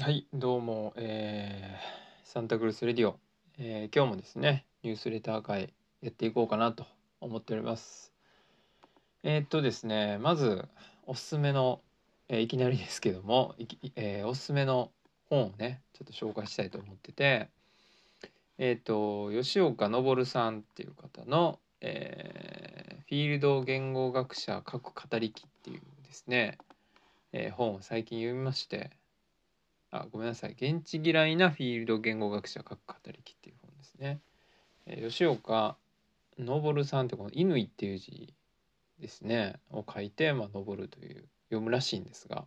はい、どうも、えーサンタクルスレディオ、えー今日もですね、ニュースレター会やっていこうかなと思っております。えーっとですね、まず、おすすめの、えーいきなりですけども、えーおすすめの本をね、ちょっと紹介したいと思ってて、えっと、吉岡昇さんっていう方の、えフィールド言語学者各語り記っていうですね、え本を最近読みまして、あ、ごめんなさい。現地嫌いなフィールド言語学者各語り記っていう本ですね。えー吉岡昇さんってこの乾っていう字ですね、を書いて、まあ、昇という読むらしいんですが、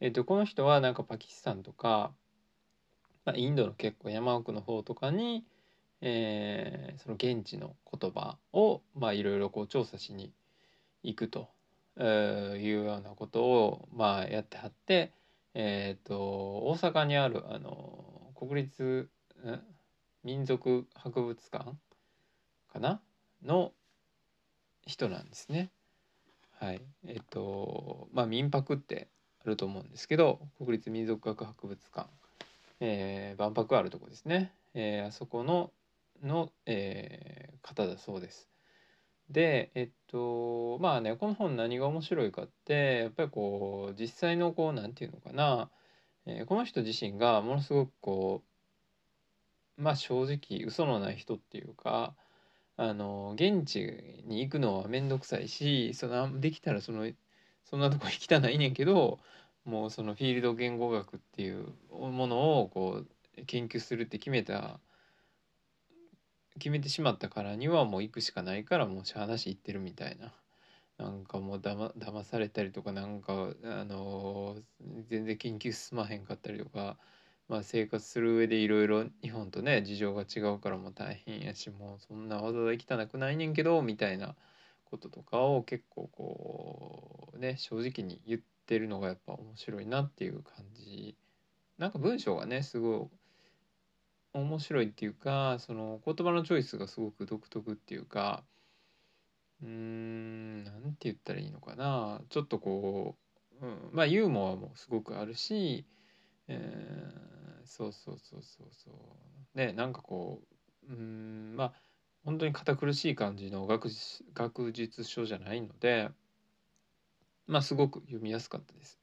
えっと、この人はなんかパキスタンとか、まあ、インドの結構山奥の方とかに、えーその現地の言葉を、いろいろ調査しに行くと、いうようなことを、まあ、やってはって、えっ、と大阪にあるあの国立民族博物館かな？の人なんですね。はい。えっ、とまあ民泊ってあると思うんですけど国立民族学博物館、えー万博あるとこですね、えーあそこのの、えー方だそうです。でえっとまあねこの本何が面白いかってやっぱりこう実際のこうなんていうのかな、えーこの人自身がものすごくこうまあ正直嘘のない人っていうかあの現地に行くのは面倒くさいしそのできたらそのそんなとこ行きたないねんけどもうそのフィールド言語学っていうものをこう研究するって決めた決めてしまったからにはもう行くしかないからもうしゃあなし行ってるみたいな。なんかもうだま騙されたりとかなんかあの全然研究進まへんかったりとか、まあ、生活する上でいろいろ日本とね事情が違うからもう大変やしもうそんなわざわざ行きたなくないねんけどみたいなこととかを結構こうね正直に言ってるのがやっぱ面白いなっていう感じなんか文章がねすごい面白いっていうかその言葉のチョイスがすごく独特っていうかうんなんて言ったらいいのかな。ちょっとこう、うん、まあユーモアもすごくあるし、えーそうそうそうそうそう。ねなんかこううんまあ本当に堅苦しい感じの学術学術書じゃないのでまあすごく読みやすかったです。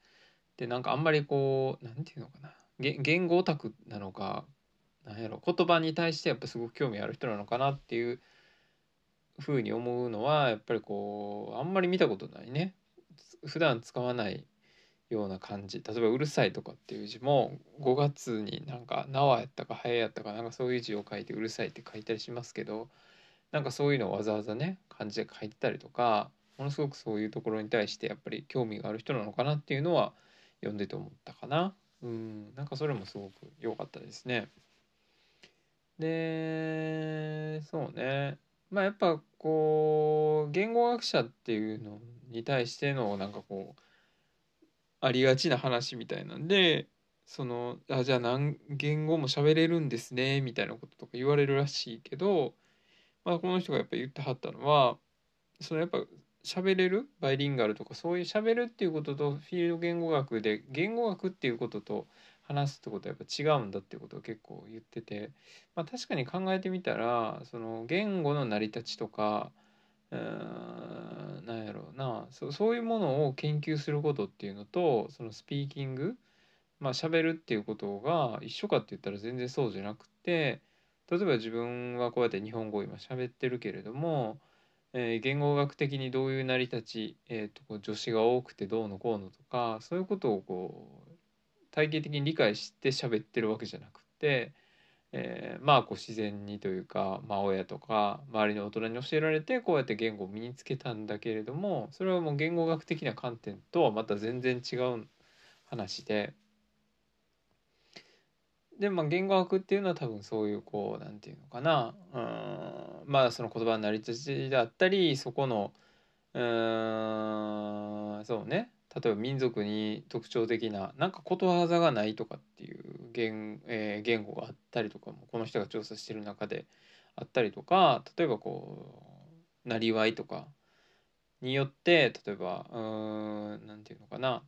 でなんかあんまりこうなんていうのかな。言言語オタクなのかなんやろ言葉に対してやっぱすごく興味ある人なのかなっていうふうに思うのはやっぱりこうあんまり見たことないね。普段使わないような感じ。例えば「うるさい」とかっていう字も5月になんか「縄やったか「ハエやったかなんかそういう字を書いて「うるさい」って書いたりしますけどなんかそういうのをわざわざね漢字で書いてたりとかものすごくそういうところに対してやっぱり興味がある人なのかなっていうのは読んでて思ったかな。うんなんかそれもすごく良かったですね。でそうね。まあやっぱこう言語学者っていうのに対してのなんかこうありがちな話みたいなんでそのあじゃあ何言語も喋れるんですねみたいなこととか言われるらしいけど、まあ、この人がやっぱ言ってはったのはそのやっぱ喋れる？バイリンガルとかそういう喋るっていうこととフィールド言語学で言語学っていうことと話すってことはやっぱ違うんだってことを結構言ってて、まあ、確かに考えてみたらその言語の成り立ちとかうーんなんやろうなそそういうものを研究することっていうのとそのスピーキングまあ喋るっていうことが一緒かって言ったら全然そうじゃなくて例えば自分はこうやって日本語を今喋ってるけれども、えー言語学的にどういう成り立ち、えーとこう助詞が多くてどうのこうのとかそういうことをこう体系的に理解して喋ってるわけじゃなくて、えーまあこう自然にというか、まあ、親とか周りの大人に教えられてこうやって言語を身につけたんだけれどもそれはもう言語学的な観点とはまた全然違う話で。でまあ言語学っていうのは多分そういうこうなんていうのかなうんまあその言葉の成り立ちだったりそこのうんそうね例えば民族に特徴的ななんかことわざがないとかっていう言,、えー言語があったりとかもこの人が調査してる中であったりとか例えばこうなりわいとかによって例えばうんなんていうのかな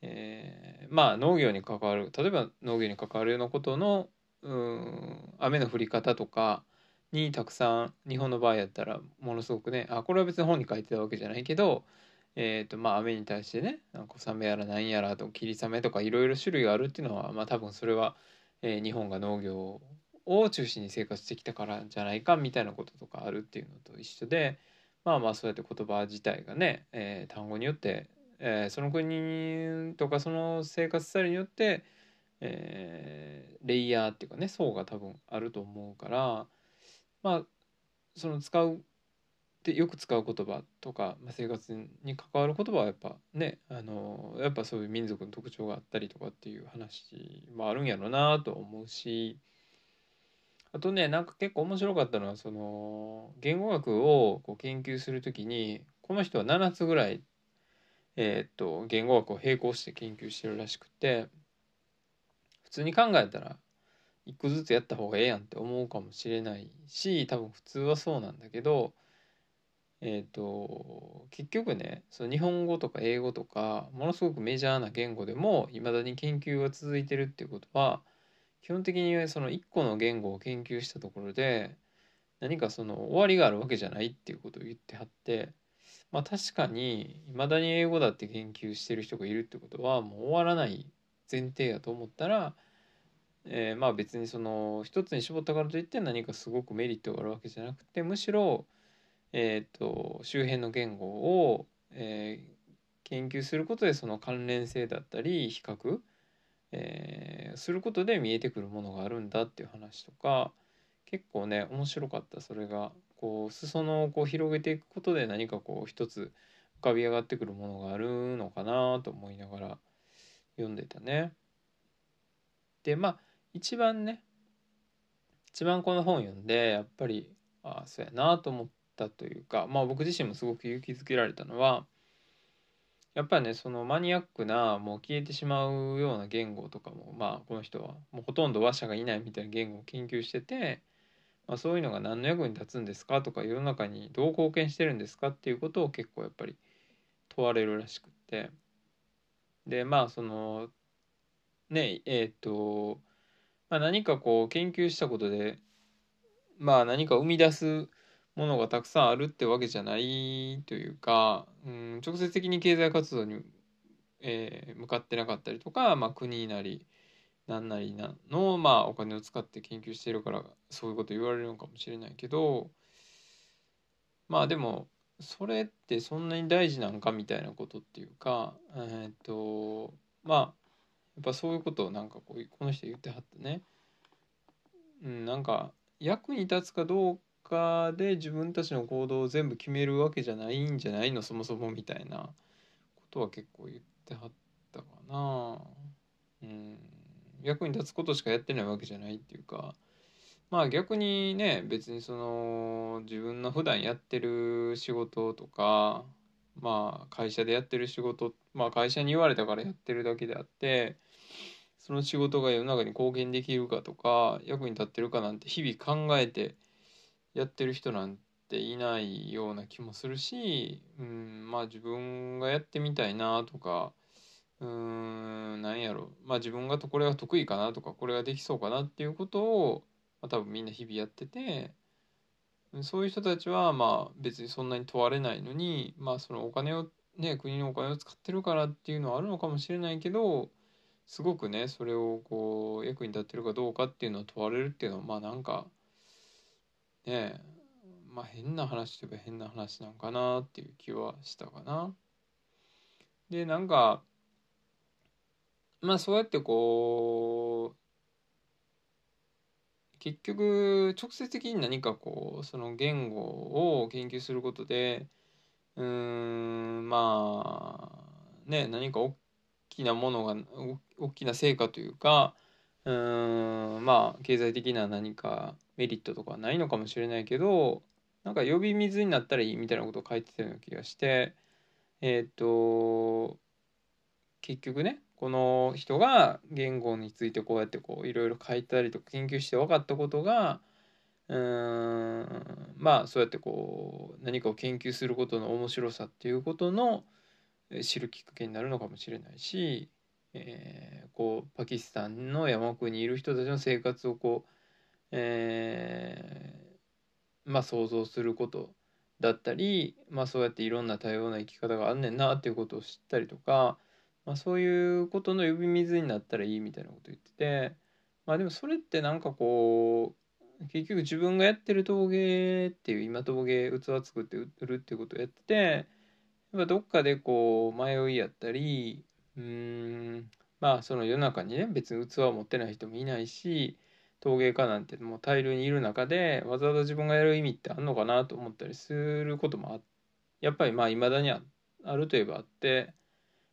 えー、まあ農業に関わる例えば農業に関わるようなことのうん雨の降り方とかにたくさん日本の場合やったらものすごくねあこれは別に本に書いてたわけじゃないけど、えーとまあ、雨に対してね小雨やら何やらと霧雨とかいろいろ種類があるっていうのは、まあ、多分それは、えー、日本が農業を中心に生活してきたからじゃないかみたいなこととかあるっていうのと一緒でまあまあそうやって言葉自体がね、えー、単語によって、えー、その国とかその生活スタイルによって、えー、レイヤーっていうかね層が多分あると思うからまあその使うでよく使う言葉とか、まあ、生活に関わる言葉はやっぱねあのやっぱそういう民族の特徴があったりとかっていう話もあるんやろうなと思うしあとねなんか結構面白かったのはその言語学をこう研究する時にこの人は7つぐらい、えー、っと言語学を並行して研究してるらしくて普通に考えたら一個ずつやった方がええやんって思うかもしれないし多分普通はそうなんだけどえっ、ー、と結局ねその日本語とか英語とかものすごくメジャーな言語でもいまだに研究が続いてるっていうことは基本的にその1個の言語を研究したところで何かその終わりがあるわけじゃないっていうことを言ってはってまあ確かにいまだに英語だって研究してる人がいるってことはもう終わらない前提やと思ったら、えー、まあ別にその一つに絞ったからといって何かすごくメリットがあるわけじゃなくてむしろ、えーと、周辺の言語を、えー、研究することでその関連性だったり比較えー、することで見えてくるものがあるんだっていう話とか結構ね面白かったそれがこう裾野をこう広げていくことで何かこう一つ浮かび上がってくるものがあるのかなと思いながら読んでたね。でまあ一番ね一番この本読んでやっぱりああそうやなと思ってたというかまあ僕自身もすごく勇気づけられたのはやっぱりねそのマニアックなもう消えてしまうような言語とかもまあこの人はもうほとんど話者がいないみたいな言語を研究してて、まあ、そういうのが何の役に立つんですかとか世の中にどう貢献してるんですかっていうことを結構やっぱり問われるらしくって。でまあそのねえっ、と、まあ、何かこう研究したことでまあ何か生み出すものがたくさんあるってわけじゃないというか、うん、直接的に経済活動に、えー、向かってなかったりとか、まあ、国なり何なりなの、まあ、お金を使って研究してるからそういうこと言われるのかもしれないけどまあでもそれってそんなに大事なんかみたいなことっていうかえー、っとまあやっぱそういうことをなんかこうこの人言ってはってね、うん、なんか役に立つかどうかで自分たちの行動を全部決めるわけじゃないんじゃないの？そもそもみたいなことは結構言ってはったかな。うん。役に立つことしかやってないわけじゃないっていうか。まあ逆にね別にその自分の普段やってる仕事とかまあ会社でやってる仕事まあ会社に言われたからやってるだけであってその仕事が世の中に貢献できるかとか役に立ってるかなんて日々考えてやってる人なんていないような気もするし、うん、まあ自分がやってみたいなとか、うん、なんやろ、まあ自分がとこれが得意かなとか、これができそうかなっていうことを、まあ、多分みんな日々やってて、そういう人たちはまあ別にそんなに問われないのに、まあそのお金をね、国のお金を使ってるからっていうのはあるのかもしれないけど、すごくね、それをこう役に立ってるかどうかっていうのを問われるっていうのは、まあなんか、ねまあ変な話といえば変な話なんかなっていう気はしたかな。でなんかまあそうやってこう結局直接的に何かこうその言語を研究することでうーんまあね何か大きなものが大きな成果というかうーんまあ経済的な何かメリットとかはないのかもしれないけどなんか呼び水になったらいいみたいなことを書いてたような気がしてえっ、と結局ねこの人が言語についてこうやってこういろいろ書いたりとか研究して分かったことがうーんまあそうやってこう何かを研究することの面白さっていうことの知るきっかけになるのかもしれないし、えー、こうパキスタンの山奥にいる人たちの生活をこう、えー、まあ想像することだったり、まあ、そうやっていろんな多様な生き方があんねんなっていうことを知ったりとか、まあ、そういうことの呼び水になったらいいみたいなこと言っててまあでもそれってなんかこう結局自分がやってる陶芸っていう今陶芸器作って売るっていうことをやっててやっぱどっかでこう迷いやったりうん。まあその世の中にね別に器を持ってない人もいないし陶芸家なんてもう大量にいる中でわざわざ自分がやる意味ってあんのかなと思ったりすることもあやっぱりまあ未だにあるといえばあって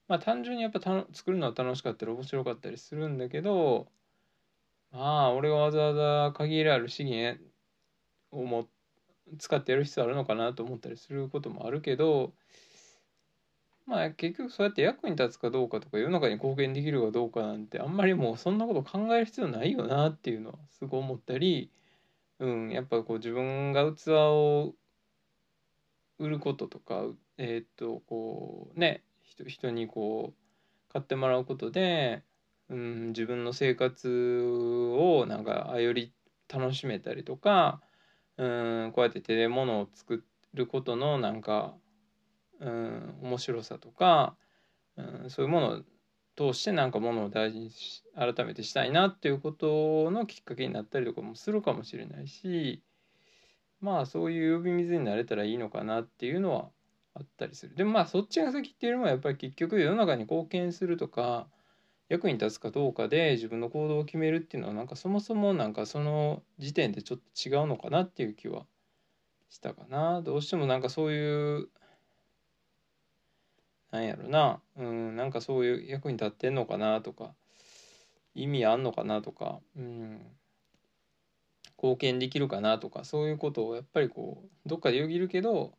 まあ単純にやっぱた作るのは楽しかったり面白かったりするんだけどまあ俺がわざわざ限りある資源をも使ってやる必要あるのかなと思ったりすることもあるけどまあ結局そうやって役に立つかどうかとか世の中に貢献できるかどうかなんてあんまりもうそんなこと考える必要ないよなっていうのはすごい思ったり、うん、やっぱこう自分が器を売ることとかえっ、とこうね人人にこう買ってもらうことで、うん、自分の生活をなんかあより楽しめたりとか、うん、こうやって手で物を作ることのなんかうん、面白さとか、うん、そういうものを通してなんかものを大事にし改めてしたいなっていうことのきっかけになったりとかもするかもしれないしまあそういう呼び水になれたらいいのかなっていうのはあったりする。でもまあそっちが先っていうのはやっぱり結局世の中に貢献するとか役に立つかどうかで自分の行動を決めるっていうのはなんかそもそもなんかその時点でちょっと違うのかなっていう気はしたかな。どうしてもなんかそういうなんやろな、うん、なんかそういう役に立ってんのかなとか、意味あんのかなとか、うん、貢献できるかなとか、そういうことをやっぱりこう、どっかでよぎるけど、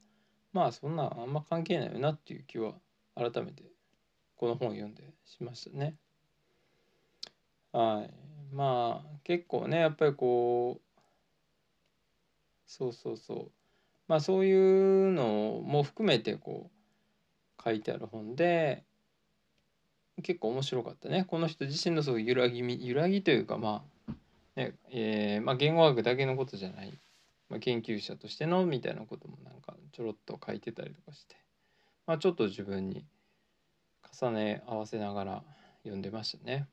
まあそんなあんま関係ないよなっていう気は改めてこの本を読んでしましたね。はい。まあ結構ね、やっぱりこう、そうそうそう。まあそういうのも含めてこう、書いてある本で結構面白かったねこの人自身のそう揺らぎ揺らぎというかまあねえー、まあ、言語学だけのことじゃない、まあ、研究者としてのみたいなこともなんかちょろっと書いてたりとかして、まあ、ちょっと自分に重ね合わせながら読んでましたね。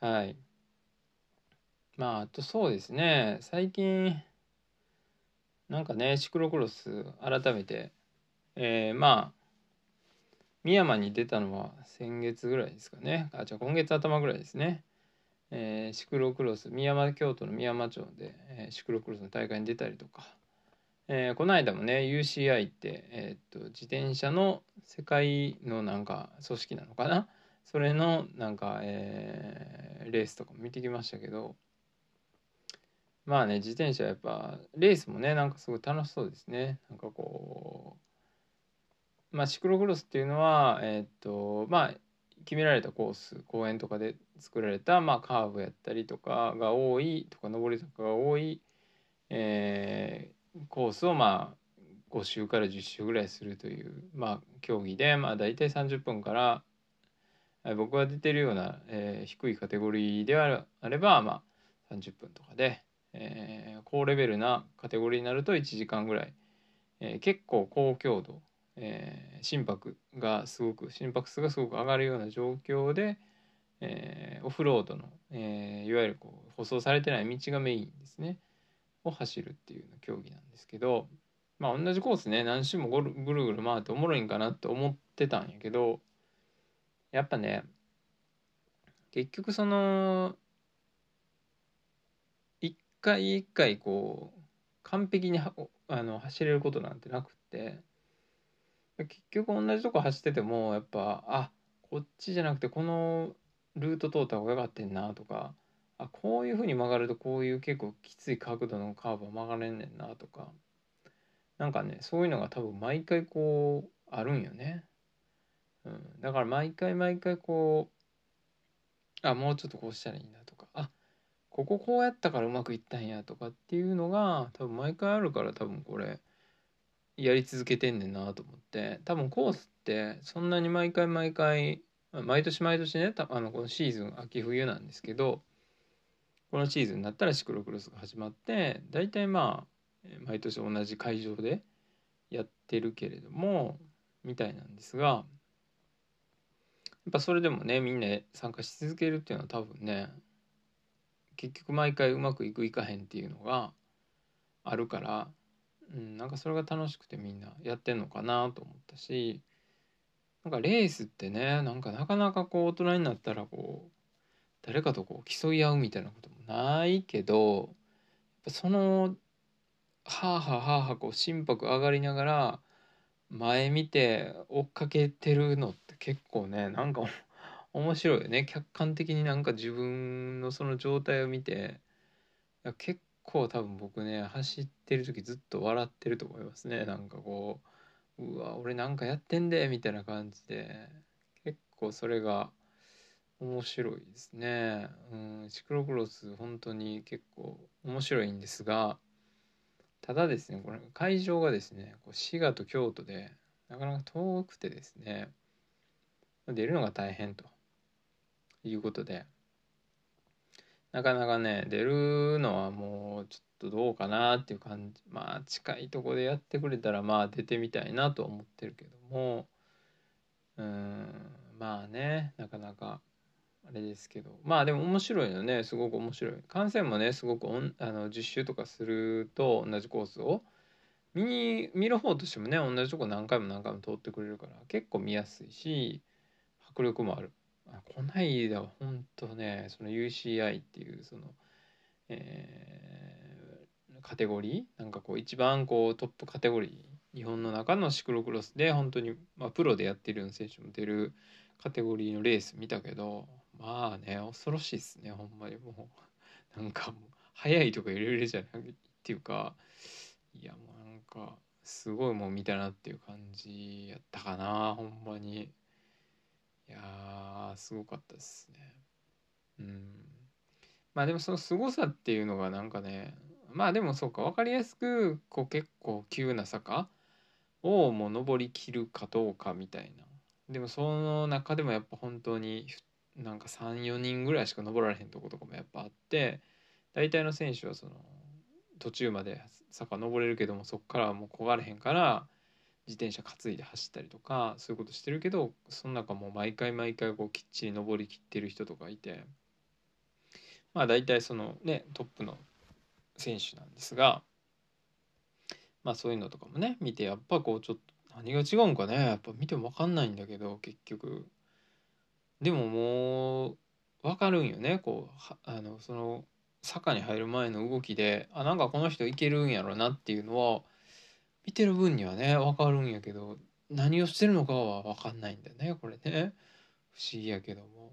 はい。まあ、あとそうですね、最近、なんかね、シクロクロス改めてえー、まあ深山に出たのは先月ぐらいですかね。あじゃあ今月頭ぐらいですね、えー、シクロクロス深山京都の深山町で、えー、シクロクロスの大会に出たりとか、えー、この間もね UCI って、えー、っと自転車の世界のなんか組織なのかな。それのなんか、えー、レースとかも見てきましたけど。まあね自転車やっぱレースもねなんかすごい楽しそうですね。なんかこうまあ、シクロクロスっていうのは、えっ、とまあ、決められたコース公園とかで作られた、まあ、カーブやったりとかが多いとか上り坂が多い、えー、コースをまあ5周から10周ぐらいするという、まあ、競技で、まあ、大体30分から僕が出てるような、えー、低いカテゴリーであれば、まあ、30分とかで、えー、高レベルなカテゴリーになると1時間ぐらい、えー、結構高強度えー、心拍がすごく心拍数がすごく上がるような状況で、えー、オフロードの、えー、いわゆるこう舗装されてない道がメインですね。を走るっていう競技なんですけどまあ同じコースね何周もぐるぐる回っておもろいんかなって思ってたんやけどやっぱね結局その一回一回こう完璧にあの走れることなんてなくって結局同じとこ走っててもやっぱあこっちじゃなくてこのルート通った方がよかってんなとかあこういうふうに曲がるとこういう結構きつい角度のカーブは曲がれんねんなとかなんかねそういうのが多分毎回こうあるんよね、うん、だから毎回毎回こうあもうちょっとこうしたらいいんだとかあこここうやったからうまくいったんやとかっていうのが多分毎回あるから多分これ。やり続けてんねんなと思って。多分コースってそんなに毎回毎回毎年毎年ねあのこのシーズン秋冬なんですけどこのシーズンになったらシクロクロスが始まって大体まあ毎年同じ会場でやってるけれどもみたいなんですがやっぱそれでもねみんな参加し続けるっていうのは多分ね結局毎回うまくいくいかへんっていうのがあるから、うん、なんかそれが楽しくてみんなやってんのかなと思ったしなんかレースってねなんかなかなかこう大人になったらこう誰かとこう競い合うみたいなこともないけどそのはあはあはあはあこう心拍上がりながら前見て追っかけてるのって結構ねなんか面白いよね。客観的になんか自分のその状態を見ていや結構多分僕ね走っててる時ずっと笑ってると思いますね。なんかこううわ俺なんかやってんでみたいな感じで。結構それが面白いですね。うんシクロクロス本当に結構面白いんですがただですねこれ会場がですねこう滋賀と京都でなかなか遠くてですね出るのが大変ということで。なかなかね出るのはもうちょっとどうかなっていう感じ。まあ近いとこでやってくれたらまあ出てみたいなと思ってるけども。うんまあねなかなかあれですけど。まあでも面白いのねすごく面白い。観戦もねすごくおんあの10周とかすると同じコースを。見に見る方としてもね同じとこ何回も何回も通ってくれるから結構見やすいし迫力もある。こないだは本当ね。その UCI っていうその、えー、カテゴリー？なんかこう一番こうトップカテゴリー。日本の中のシクロクロスで本当にまあプロでやってる選手も出るカテゴリーのレース見たけどまあね恐ろしいっすねほんまに。もうなんかもう速いとかいろいろじゃないっていうかいやもうなんかすごいもう見たなっていう感じやったかなほんまに。いやすごかったですね。うん。まあでもそのすごさっていうのがなんかねまあでもそうか分かりやすくこう結構急な坂をもう登りきるかどうかみたいな。でもその中でもやっぱ本当になんか34人ぐらいしか登られへんとことかもやっぱあって大体の選手はその途中まで坂登れるけどもそこからはもう焦がれへんから自転車担いで走ったりとかそういうことしてるけどその中も毎回毎回こうきっちり登りきってる人とかいてまあ大体そのねトップの選手なんですがまあそういうのとかもね見てやっぱこうちょっと何が違うんかねやっぱ見ても分かんないんだけど結局。でももう分かるんよねこうあのその坂に入る前の動きであなんかこの人いけるんやろなっていうのは見てる分にはね分かるんやけど何をしてるのかは分かんないんだよねこれね不思議やけども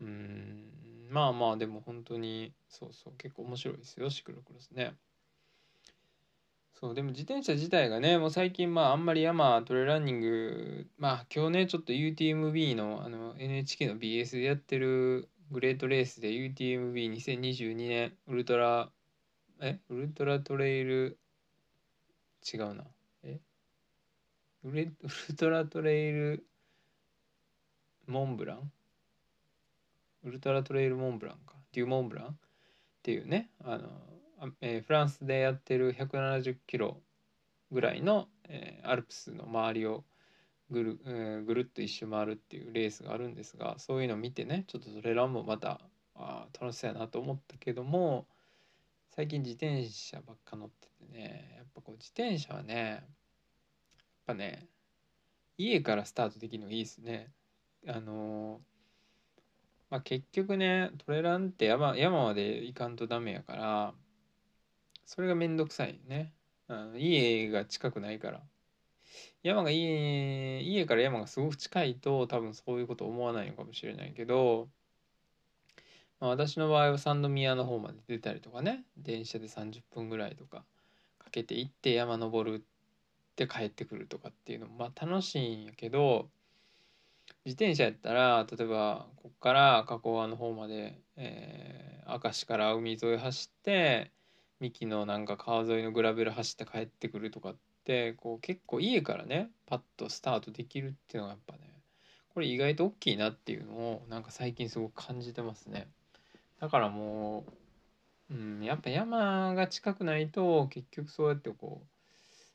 うんまあまあでも本当にそうそう結構面白いですよシクロクロスね。そうでも自転車自体がねもう最近まああんまり山トレランニングまあ今日ねちょっと UTMB のあの NHK の BS でやってるグレートレースで UTMB2022 年ウルトラえウルトラトレイル違うな。え？ウレウルトラトレイルモンブラン？ウルトラトレイルモンブランか。デュモンブラン？っていうね。あのえー、フランスでやってる170キロぐらいの、えー、アルプスの周りをぐる,、えー、ぐるっと一周回るっていうレースがあるんですがそういうのを見てねちょっとそれらもまたあ楽しそうやなと思ったけども最近自転車ばっか乗っててね。ぱこう自転車はねやっぱね家からスタートできるのがいいですね。あのまあ、結局ねトレランって山山まで行かんとダメやからそれがめんどくさいね。うん、家が近くないから。山が家、家から山がすごく近いと多分そういうこと思わないのかもしれないけど、まあ、私の場合は三宮の方まで出たりとかね、電車で30分ぐらいとかかけて行って山登るって帰ってくるとかっていうのもまあ楽しいんやけど、自転車やったら例えばこっから加古川の方まで、えー、明石から海沿い走って三木のなんか川沿いのグラベル走って帰ってくるとかってこう結構家からねパッとスタートできるっていうのがやっぱねこれ意外と大きいなっていうのをなんか最近すごく感じてますね。だからもう、うん、やっぱ山が近くないと結局そうやってこう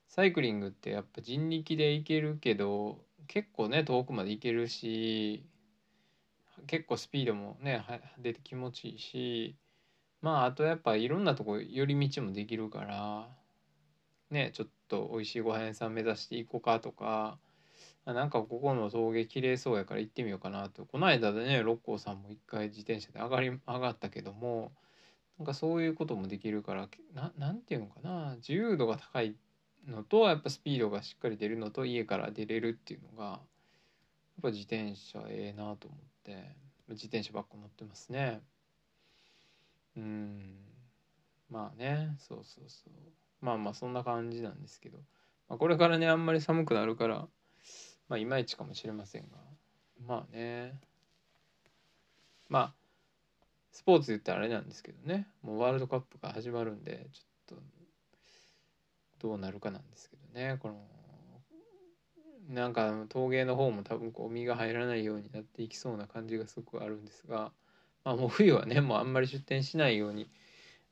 サイクリングってやっぱ人力で行けるけど結構ね遠くまで行けるし結構スピードもね出て気持ちいいしまああとやっぱいろんなとこ寄り道もできるからねちょっと美味しいご飯屋さん目指していこうかとかなんかここの峠綺麗そうやから行ってみようかなと。この間でね六甲さんも一回自転車で上がり上がったけどもなんかそういうこともできるからななんていうのかな自由度が高いのとやっぱスピードがしっかり出るのと家から出れるっていうのがやっぱ自転車ええなと思って自転車ばっか乗ってますね。うん。まあねそうそうそう。まあまあそんな感じなんですけど、まあ、これからねあんまり寒くなるからまあいまいちかもしれませんが。まあね。まあスポーツ言ったらあれなんですけどね。もうワールドカップが始まるんでちょっとどうなるかなんですけどね。このなんか陶芸の方も多分こう身が入らないようになっていきそうな感じがすごくあるんですが、まあ、もう冬はねもうあんまり出店しないように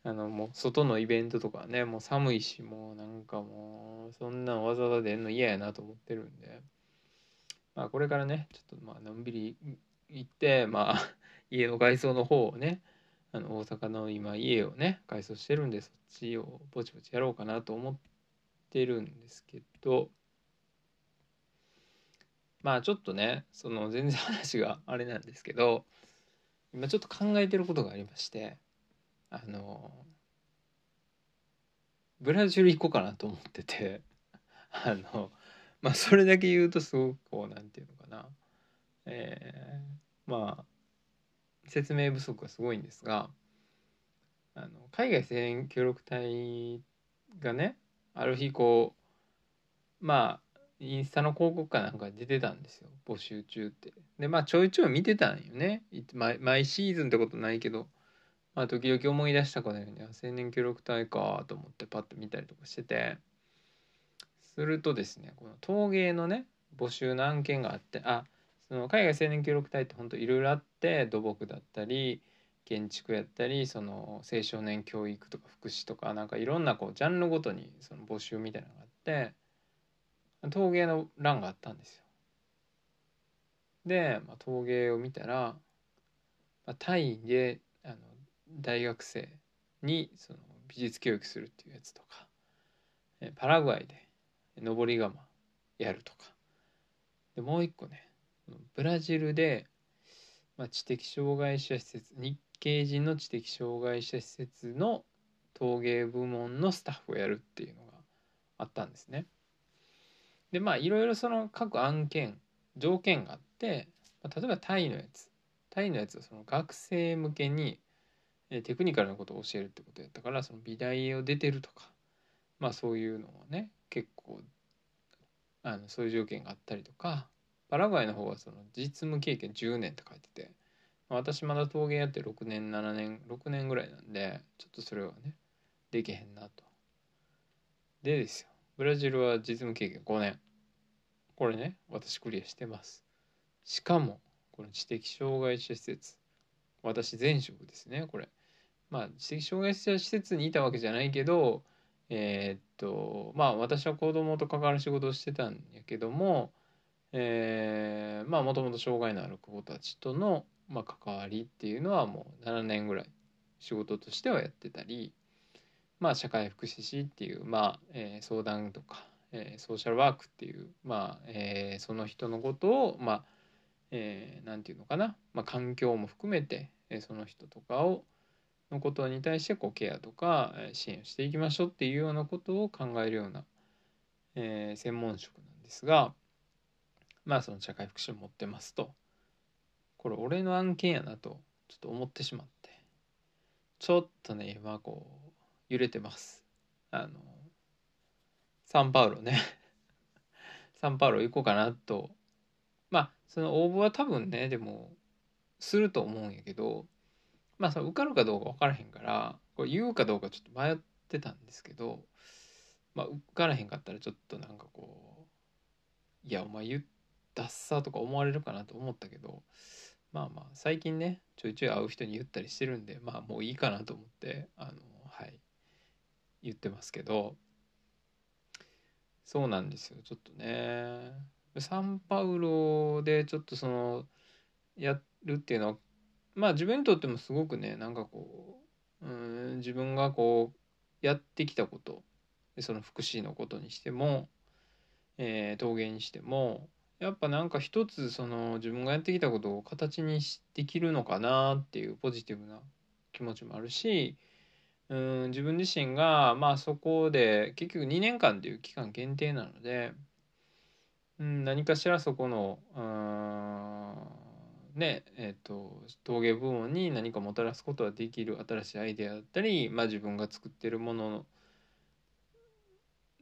あのもう外のイベントとかねもう寒いしもうなんかもうそんなわざわざ出んの嫌やなと思ってるんで。まあこれからねちょっとまあのんびり行ってまあ家の外装の方をねあの大阪の今家をね改装してるんでそっちをぼちぼちやろうかなと思ってるんですけどまあちょっとねその全然話があれなんですけど今ちょっと考えてることがありましてあのブラジル行こうかなと思っててあのまあそれだけ言うとすごくこうなんていうのかな。えー、まあ説明不足がすごいんですがあの海外青年協力隊がねある日こうまあインスタの広告かなんか出てたんですよ。募集中って。でまあちょいちょい見てたんよね。毎毎シーズンってことないけど。まあ時々思い出したかのように青年協力隊かと思ってパッと見たりとかしてて。するとですねこの陶芸のね募集の案件があってあその海外青年協力隊って本当いろいろあって土木だったり建築やったりその青少年教育とか福祉とかなんかいろんなこうジャンルごとにその募集みたいなのがあって陶芸の欄があったんですよ。で、まあ、陶芸を見たら、まあ、タイであの大学生にその美術教育するっていうやつとかパラグアイで登り窯やるとかでもう一個ねブラジルで、まあ、知的障害者施設日系人の知的障害者施設の陶芸部門のスタッフをやるっていうのがあったんですね。でまあいろいろその各案件条件があって、まあ、例えばタイのやつタイのやつはその学生向けにテクニカルなことを教えるってことやったからその美大を出てるとかまあそういうのをね結構あのそういう条件があったりとかパラグアイの方はその実務経験10年って書いてて、まあ、私まだ陶芸やって6年7年6年ぐらいなんでちょっとそれはねできへんなと。でですよ。ブラジルは実務経験5年。これね私クリアしてます。しかもこの知的障害者施設。私前職ですねこれ。まあ知的障害者施設にいたわけじゃないけどえー、っとまあ私は子供と関わる仕事をしてたんやけどもえー、まあもともと障害のある子たちとの、まあ、関わりっていうのはもう7年ぐらい仕事としてはやってたりまあ社会福祉士っていう、まあえー、相談とか、えー、ソーシャルワークっていう、まあえー、その人のことをまあえー、なんていうのかな、まあ、環境も含めて、えー、その人とかをのことに対してこうケアとか支援をしていきましょうっていうようなことを考えるような、えー、専門職なんですがまあその社会福祉を持ってますとこれ俺の案件やなとちょっと思ってしまってちょっとね今こう揺れてます。あのサンパウロね。サンパウロ行こうかなと。まあその応募は多分ねでもすると思うんやけどまあその受かるかどうか分からへんからこれ言うかどうかちょっと迷ってたんですけどまあ受からへんかったらちょっとなんかこういやお前言ってたっさとか思われるかなと思ったけどまあまあ最近ねちょいちょい会う人に言ったりしてるんでまあもういいかなと思ってあのはい言ってますけど。そうなんですよちょっとね。サンパウロでちょっとそのやるっていうのはまあ自分にとってもすごくねなんかこううん自分がこうやってきたことその福祉のことにしても、えー、陶芸にしてもやっぱなんか一つその自分がやってきたことを形にできるのかなっていうポジティブな気持ちもあるしうん自分自身がまあそこで結局2年間っていう期間限定なので、うん、何かしらそこのうんねえっ、ー、と陶芸部門に何かもたらすことができる新しいアイデアだったり、まあ、自分が作ってるもの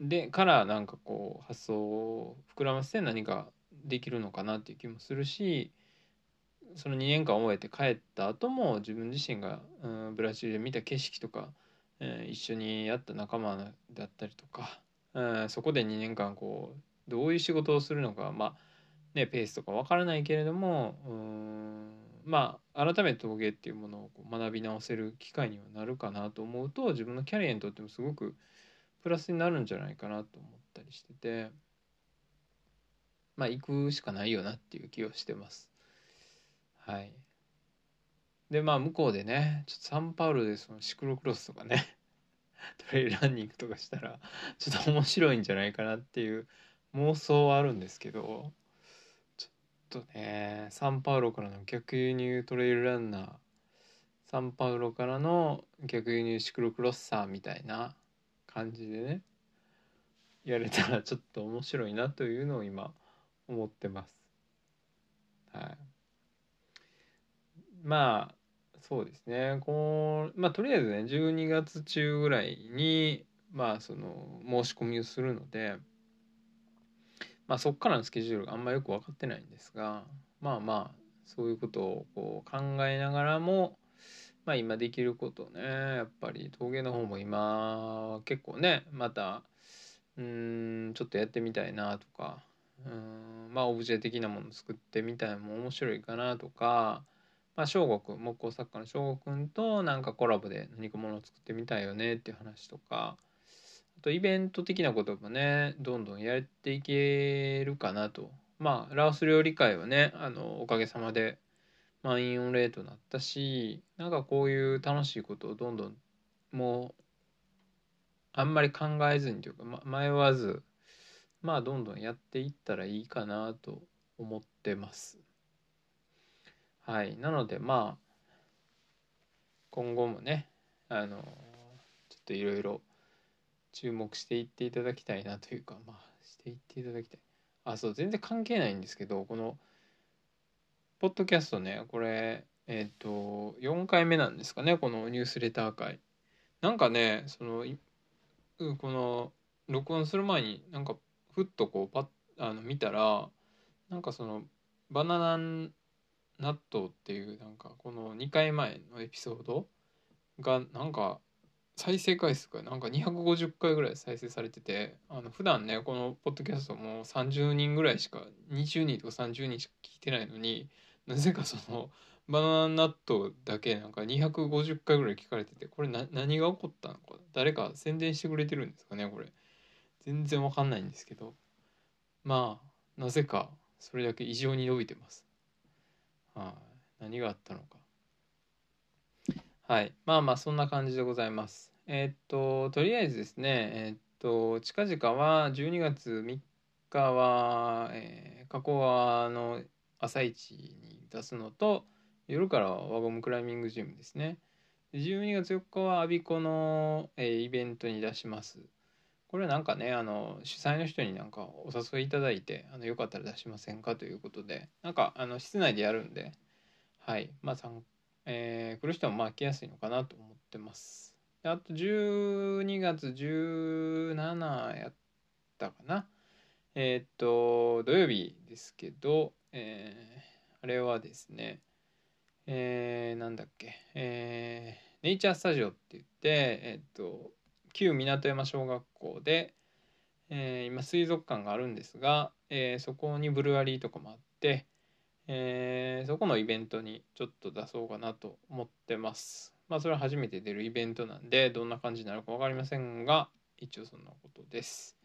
でからなんかこう発想を膨らませて何かできるのかなっていう気もするしその2年間終えて帰った後も自分自身が、うん、ブラジルで見た景色とか、えー、一緒にやった仲間だったりとか、うん、そこで2年間こうどういう仕事をするのかまあねペースとかわからないけれどもうんまあ改めて陶芸っていうものをこう学び直せる機会にはなるかなと思うと自分のキャリアにとってもすごくプラスになるんじゃないかなと思ったりしてて。まあ行くしかないよなっていう気をしてます。はい。でまあ向こうでねちょっとサンパウロでそのシクロクロスとかね トレイルランニングとかしたらちょっと面白いんじゃないかなっていう妄想はあるんですけどちょっとねサンパウロからの逆輸入トレイルランナーサンパウロからの逆輸入シクロクロッサーみたいな感じでねやれたらちょっと面白いなというのを今思ってます。はい。まあそうですねこうまあとりあえずね12月中ぐらいにまあその申し込みをするのでまあそこからのスケジュールがあんまよく分かってないんですがまあまあそういうことをこう考えながらもまあ今できることねやっぱり陶芸の方も今結構ねまたうんちょっとやってみたいなとかうんまあオブジェ的なもの作ってみたいのも面白いかなとかまあ翔吾くん木工作家の翔吾くんとなんかコラボで何かものを作ってみたいよねっていう話とかあとイベント的なこともねどんどんやっていけるかなと。まあラオス料理会はねあのおかげさまで満員御礼となったしなんかこういう楽しいことをどんどんもうあんまり考えずにというか、ま、迷わずまあどんどんやっていったらいいかなと思ってます。はい、なのでまあ今後もねあのちょっといろいろ注目していっていただきたいなというかまあしていっていただきたい。あそう全然関係ないんですけどこのポッドキャストねこれえっ、ー、と4回目なんですかねこのニュースレター会。なんかねそのこの録音する前になんかふっとこうパッあの見たらなんかそのバナナ納豆っていうなんかこの2回前のエピソードがなんか再生回数がなんか250回ぐらい再生されててあの普段ねこのポッドキャストも30人ぐらいしか20人とか30人しか聞いてないのになぜかそのバナナ納豆だけなんか250回ぐらい聞かれててこれ何が起こったのか誰か宣伝してくれてるんですかねこれ。全然わかんないんですけどまあなぜかそれだけ異常に伸びてます。はい、何があったのか。はい。まあまあそんな感じでございます。えー、っととりあえずですねえー、っと近々は12月3日は、えー、加古川の朝市に出すのと夜からは輪ゴムクライミングジムですね。12月4日は我孫子の、えー、イベントに出します。これはなんかねあの主催の人になんかお誘いいただいてあのよかったら出しませんかということでなんかあの室内でやるんではい。まあえー、来る人もまあ来やすいのかなと思ってます。であと12月17やったかな。えー、っと土曜日ですけど、えー、あれはですねえー、なんだっけ、えー、ネイチャースタジオって言って、えー、っと旧港山小学校で、えー、今水族館があるんですが、えー、そこにブルワリーとかもあって、えー、そこのイベントにちょっと出そうかなと思ってます。まあそれは初めて出るイベントなんでどんな感じになるか分かりませんが一応そんなことです。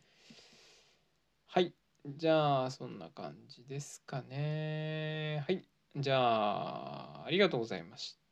はい。じゃあそんな感じですかね。はい。じゃあありがとうございました。